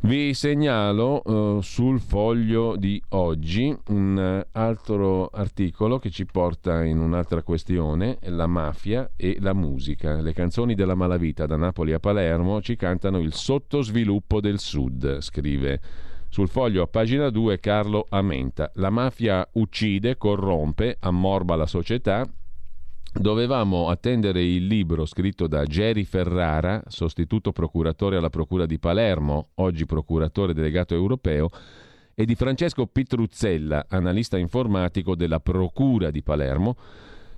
Speaker 2: vi segnalo uh, sul foglio di oggi un altro articolo che ci porta in un'altra questione, la mafia e la musica. Le canzoni della malavita da Napoli a Palermo ci cantano il sottosviluppo del sud, scrive sul foglio a pagina 2 Carlo Amenta. La mafia uccide, corrompe, ammorba la società Dovevamo attendere il libro scritto da Jerry Ferrara, sostituto procuratore alla Procura di Palermo, oggi procuratore delegato europeo, e di Francesco Pitruzzella, analista informatico della Procura di Palermo,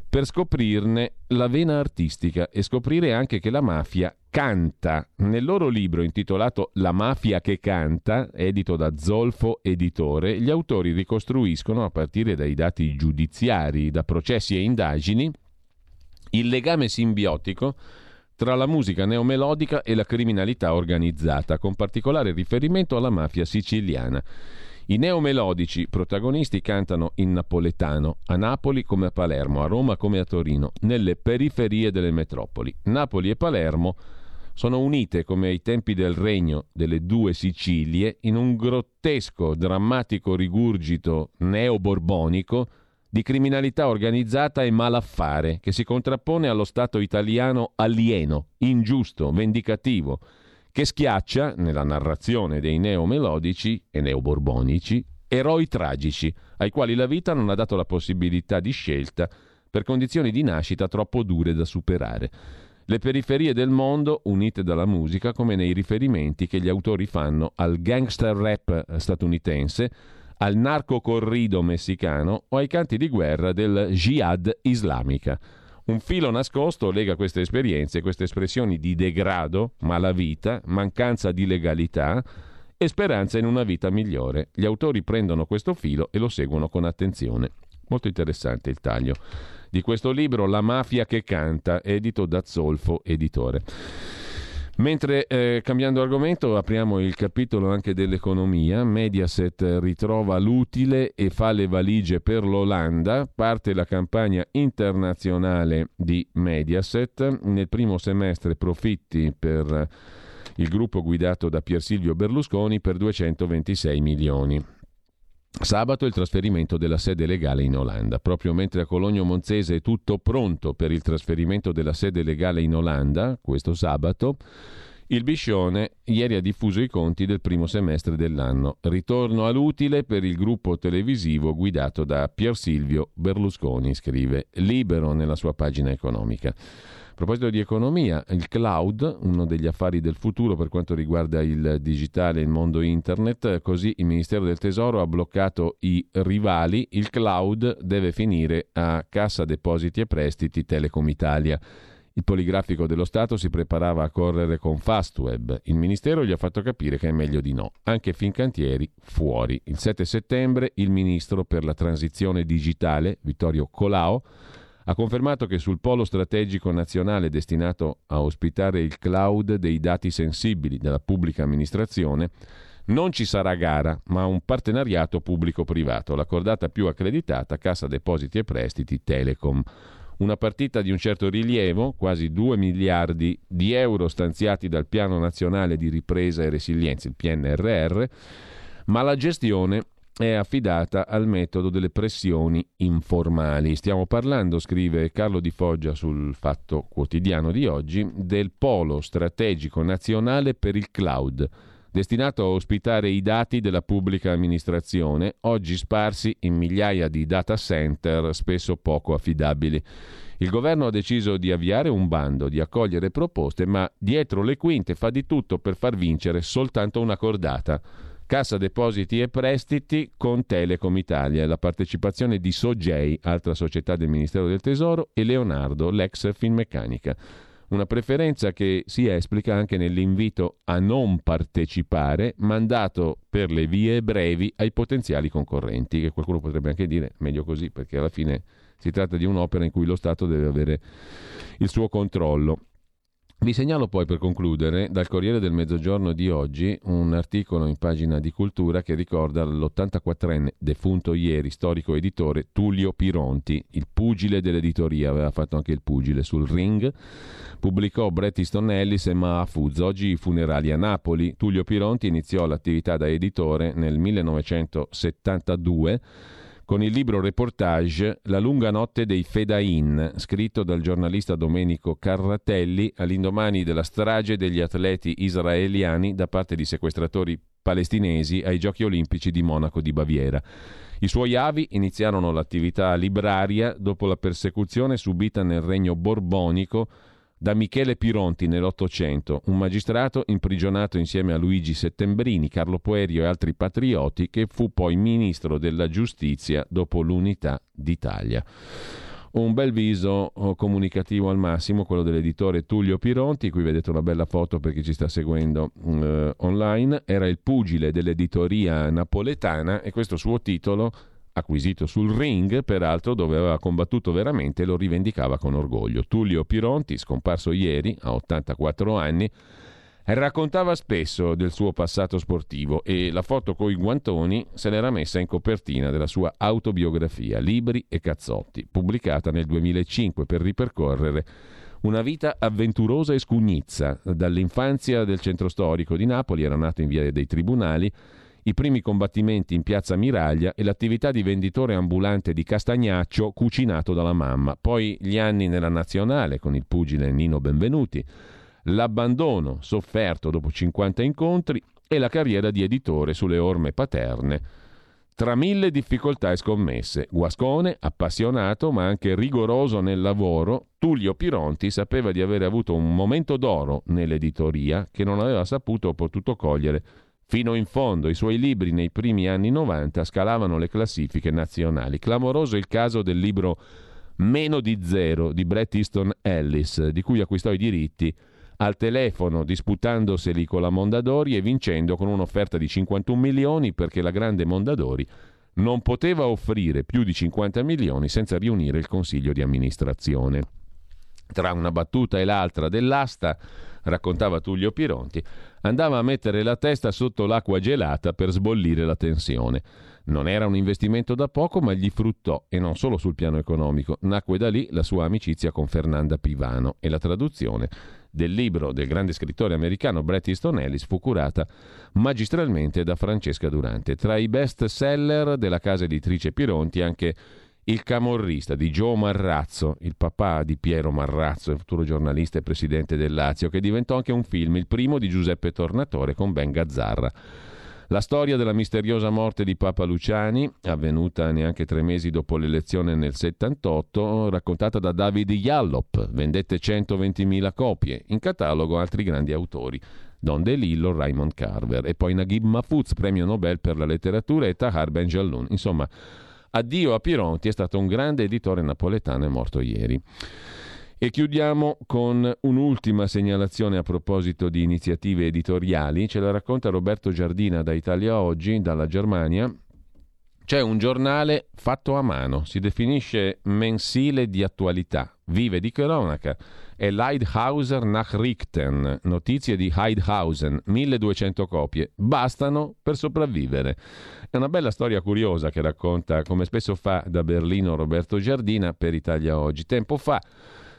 Speaker 2: per scoprirne la vena artistica e scoprire anche che la mafia canta. Nel loro libro intitolato La mafia che canta, edito da Zolfo Editore, gli autori ricostruiscono, a partire dai dati giudiziari, da processi e indagini, il legame simbiotico tra la musica neomelodica e la criminalità organizzata, con particolare riferimento alla mafia siciliana. I neomelodici protagonisti cantano in napoletano, a Napoli come a Palermo, a Roma come a Torino, nelle periferie delle metropoli. Napoli e Palermo sono unite come ai tempi del regno delle due Sicilie in un grottesco, drammatico rigurgito neoborbonico di criminalità organizzata e malaffare che si contrappone allo Stato italiano alieno, ingiusto, vendicativo, che schiaccia, nella narrazione dei neomelodici e neoborbonici, eroi tragici, ai quali la vita non ha dato la possibilità di scelta per condizioni di nascita troppo dure da superare. Le periferie del mondo unite dalla musica come nei riferimenti che gli autori fanno al gangster rap statunitense, al narco corrido messicano o ai canti di guerra del jihad islamica. Un filo nascosto lega queste esperienze, queste espressioni di degrado, malavita, mancanza di legalità e speranza in una vita migliore. Gli autori prendono questo filo e lo seguono con attenzione. Molto interessante il taglio di questo libro, La mafia che canta, edito da Zolfo Editore. Mentre eh, cambiando argomento apriamo il capitolo anche dell'economia, Mediaset ritrova l'utile e fa le valigie per l'Olanda, parte la campagna internazionale di Mediaset, nel primo semestre profitti per il gruppo guidato da Pier Silvio Berlusconi per 226 milioni. Sabato il trasferimento della sede legale in Olanda. Proprio mentre a Cologno Monzese è tutto pronto per il trasferimento della sede legale in Olanda, questo sabato, il Biscione ieri ha diffuso i conti del primo semestre dell'anno. Ritorno all'utile per il gruppo televisivo guidato da Pier Silvio Berlusconi, scrive Libero nella sua pagina economica. A proposito di economia, il cloud, uno degli affari del futuro per quanto riguarda il digitale e il mondo internet, così il Ministero del Tesoro ha bloccato i rivali, il cloud deve finire a Cassa Depositi e Prestiti Telecom Italia. Il poligrafico dello Stato si preparava a correre con Fastweb. Il Ministero gli ha fatto capire che è meglio di no. Anche Fincantieri fuori. Il 7 settembre il Ministro per la transizione digitale, Vittorio Colao, ha confermato che sul polo strategico nazionale destinato a ospitare il cloud dei dati sensibili della pubblica amministrazione non ci sarà gara, ma un partenariato pubblico-privato. La cordata più accreditata, Cassa Depositi e Prestiti Telecom. Una partita di un certo rilievo, quasi 2 miliardi di euro stanziati dal Piano Nazionale di Ripresa e Resilienza, il PNRR, ma la gestione è affidata al metodo delle pressioni informali. Stiamo parlando, scrive Carlo Di Foggia sul Fatto Quotidiano di oggi, del polo strategico nazionale per il cloud, destinato a ospitare i dati della pubblica amministrazione, oggi sparsi in migliaia di data center spesso poco affidabili. Il governo ha deciso di avviare un bando, di accogliere proposte, ma dietro le quinte fa di tutto per far vincere soltanto una cordata Cassa Depositi e Prestiti con Telecom Italia, la partecipazione di Sogei, altra società del Ministero del Tesoro, e Leonardo, l'ex Finmeccanica. Una preferenza che si esplica anche nell'invito a non partecipare mandato per le vie brevi ai potenziali concorrenti, che qualcuno potrebbe anche dire meglio così perché alla fine si tratta di un'opera in cui lo Stato deve avere il suo controllo. Vi segnalo poi per concludere dal Corriere del Mezzogiorno di oggi un articolo in pagina di cultura che ricorda l'84enne defunto ieri storico editore Tullio Pironti, il pugile dell'editoria, aveva fatto anche il pugile sul ring, pubblicò Bret Easton Ellis e Mahfouz, oggi i funerali a Napoli. Tullio Pironti iniziò l'attività da editore nel 1972 con il libro reportage La lunga notte dei Fedain, scritto dal giornalista Domenico Carratelli all'indomani della strage degli atleti israeliani da parte di sequestratori palestinesi ai Giochi olimpici di Monaco di Baviera. I suoi avi iniziarono l'attività libraria dopo la persecuzione subita nel regno borbonico da Michele Pironti nell'Ottocento, un magistrato imprigionato insieme a Luigi Settembrini, Carlo Poerio e altri patrioti, che fu poi ministro della giustizia dopo l'unità d'Italia. Un bel viso oh, comunicativo al massimo, quello dell'editore Tullio Pironti, qui vedete una bella foto per chi ci sta seguendo eh, online, era il pugile dell'editoria napoletana e questo suo titolo acquisito sul ring, peraltro dove aveva combattuto veramente lo rivendicava con orgoglio. Tullio Pironti, scomparso ieri a 84 anni, Raccontava spesso del suo passato sportivo e la foto coi guantoni se l'era messa in copertina della sua autobiografia Libri e cazzotti, pubblicata nel 2005 per ripercorrere una vita avventurosa e scugnizza. Dall'infanzia del centro storico di Napoli era nato in via dei Tribunali, i primi combattimenti in piazza Miraglia e l'attività di venditore ambulante di castagnaccio cucinato dalla mamma, poi gli anni nella nazionale con il pugile Nino Benvenuti l'abbandono sofferto dopo 50 incontri e la carriera di editore sulle orme paterne. Tra mille difficoltà e scommesse, Guascone, appassionato ma anche rigoroso nel lavoro, Tullio Pironti sapeva di aver avuto un momento d'oro nell'editoria che non aveva saputo o potuto cogliere fino in fondo. I suoi libri nei primi anni 90 scalavano le classifiche nazionali. Clamoroso il caso del libro Meno di zero di Bret Easton Ellis, di cui acquistò i diritti al telefono disputandoseli con la Mondadori e vincendo con un'offerta di 51 milioni perché la grande Mondadori non poteva offrire più di 50 milioni senza riunire il consiglio di amministrazione. Tra una battuta e l'altra dell'asta, raccontava Tullio Pironti, andava a mettere la testa sotto l'acqua gelata per sbollire la tensione. Non era un investimento da poco, ma gli fruttò, e non solo sul piano economico. Nacque da lì la sua amicizia con Fernanda Pivano e la traduzione del libro del grande scrittore americano Bret Easton Ellis fu curata magistralmente da Francesca Durante. Tra i best seller della casa editrice Pironti anche il camorrista di Gio Marrazzo, il papà di Piero Marrazzo, futuro giornalista e presidente del Lazio, che diventò anche un film, il primo di Giuseppe Tornatore con Ben Gazzarra. La storia della misteriosa morte di Papa Luciani, avvenuta neanche tre mesi dopo l'elezione nel 78, raccontata da David Yallop, vendette 120.000 copie, in catalogo altri grandi autori. Don DeLillo, Raymond Carver e poi Naguib Mahfouz, premio Nobel per la letteratura e Tahar Benjalloun. Insomma, addio a Pironti, è stato un grande editore napoletano, è morto ieri. E chiudiamo con un'ultima segnalazione a proposito di iniziative editoriali. Ce la racconta Roberto Giardina da Italia Oggi, dalla Germania. C'è un giornale fatto a mano, si definisce mensile di attualità, vive di cronaca. È l'Heidhauser Nachrichten, notizie di Heidhausen, 1200 copie, bastano per sopravvivere. È una bella storia curiosa che racconta, come spesso fa da Berlino Roberto Giardina per Italia Oggi. Tempo fa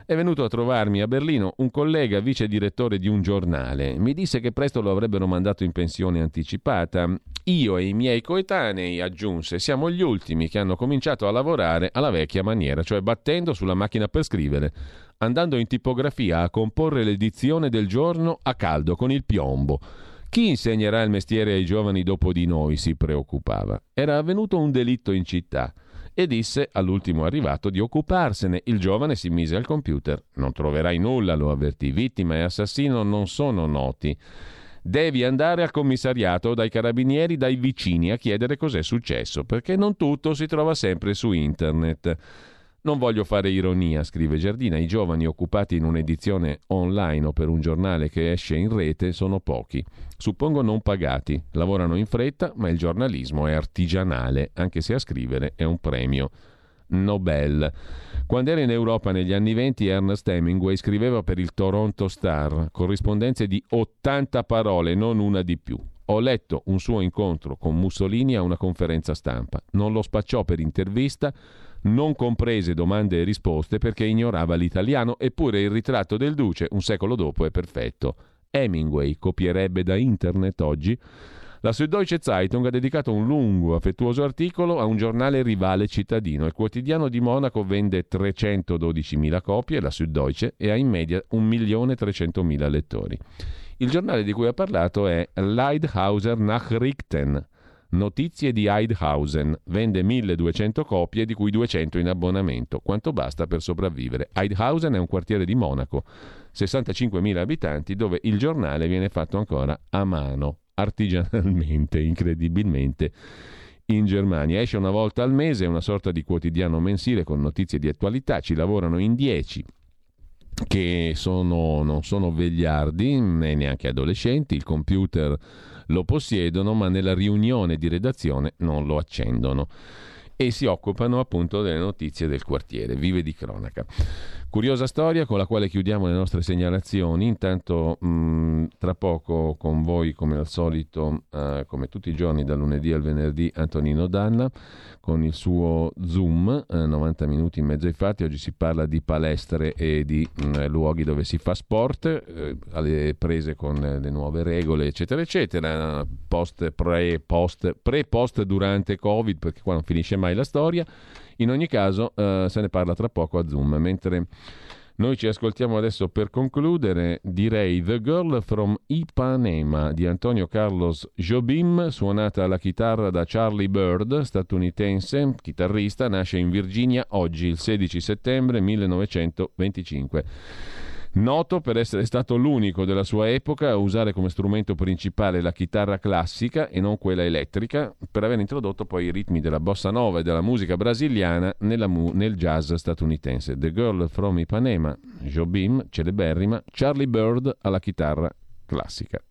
Speaker 2: è venuto a trovarmi a Berlino un collega vice direttore di un giornale. Mi disse che presto lo avrebbero mandato in pensione anticipata. Io e i miei coetanei, aggiunse, siamo gli ultimi che hanno cominciato a lavorare alla vecchia maniera, cioè battendo sulla macchina per scrivere, andando in tipografia a comporre l'edizione del giorno a caldo con il piombo. Chi insegnerà il mestiere ai giovani dopo di noi? si preoccupava. Era avvenuto un delitto in città e disse all'ultimo arrivato di occuparsene. Il giovane si mise al computer. Non troverai nulla, lo avvertì. Vittima e assassino non sono noti. Devi andare al commissariato dai carabinieri, dai vicini a chiedere cos'è successo, perché non tutto si trova sempre su internet. Non voglio fare ironia, scrive Giardina, i giovani occupati in un'edizione online o per un giornale che esce in rete sono pochi. Suppongo non pagati, lavorano in fretta, ma il giornalismo è artigianale, anche se a scrivere è un premio. Nobel. Quando era in Europa negli anni venti, Ernest Hemingway scriveva per il Toronto Star, corrispondenze di 80 parole, non una di più. Ho letto un suo incontro con Mussolini a una conferenza stampa. Non lo spacciò per intervista, non comprese domande e risposte perché ignorava l'italiano, eppure il ritratto del duce un secolo dopo è perfetto. Hemingway copierebbe da internet oggi? La Süddeutsche Zeitung ha dedicato un lungo, affettuoso articolo a un giornale rivale cittadino. Il quotidiano di Monaco vende 312.000 copie, la Süddeutsche, e ha in media 1.300.000 lettori. Il giornale di cui ha parlato è Leidhauser Nachrichten, Notizie di Heidhausen. Vende 1200 copie, di cui 200 in abbonamento. Quanto basta per sopravvivere? Heidhausen è un quartiere di Monaco, 65.000 abitanti, dove il giornale viene fatto ancora a mano, artigianalmente, incredibilmente. In Germania esce una volta al mese, una sorta di quotidiano mensile con notizie di attualità. Ci lavorano in 10 che sono, non sono vegliardi né neanche adolescenti. Il computer lo possiedono, ma nella riunione di redazione non lo accendono. e si occupano appunto delle notizie del quartiere, vive di cronaca. Curiosa storia con la quale chiudiamo le nostre segnalazioni. Intanto, mh, tra poco con voi, come al solito, eh, come tutti i giorni, dal lunedì al venerdì, Antonino Danna con il suo Zoom, eh, 90 minuti in mezzo ai fatti. Oggi si parla di palestre e di mh, luoghi dove si fa sport, eh, alle prese con le nuove regole, eccetera, eccetera. Post, pre, post, pre, post, durante Covid, perché qua non finisce mai la storia. In ogni caso eh, se ne parla tra poco a Zoom, mentre noi ci ascoltiamo adesso per concludere, direi The Girl from Ipanema di Antonio Carlos Jobim, suonata alla chitarra da Charlie Bird, statunitense, chitarrista, nasce in Virginia oggi, il 16 settembre 1925. Noto per essere stato l'unico della sua epoca a usare come strumento principale la chitarra classica e non quella elettrica, per aver introdotto poi i ritmi della bossa nova e della musica brasiliana mu- nel jazz statunitense. The Girl from Ipanema, Jobim, celeberrima, Charlie Bird alla chitarra classica.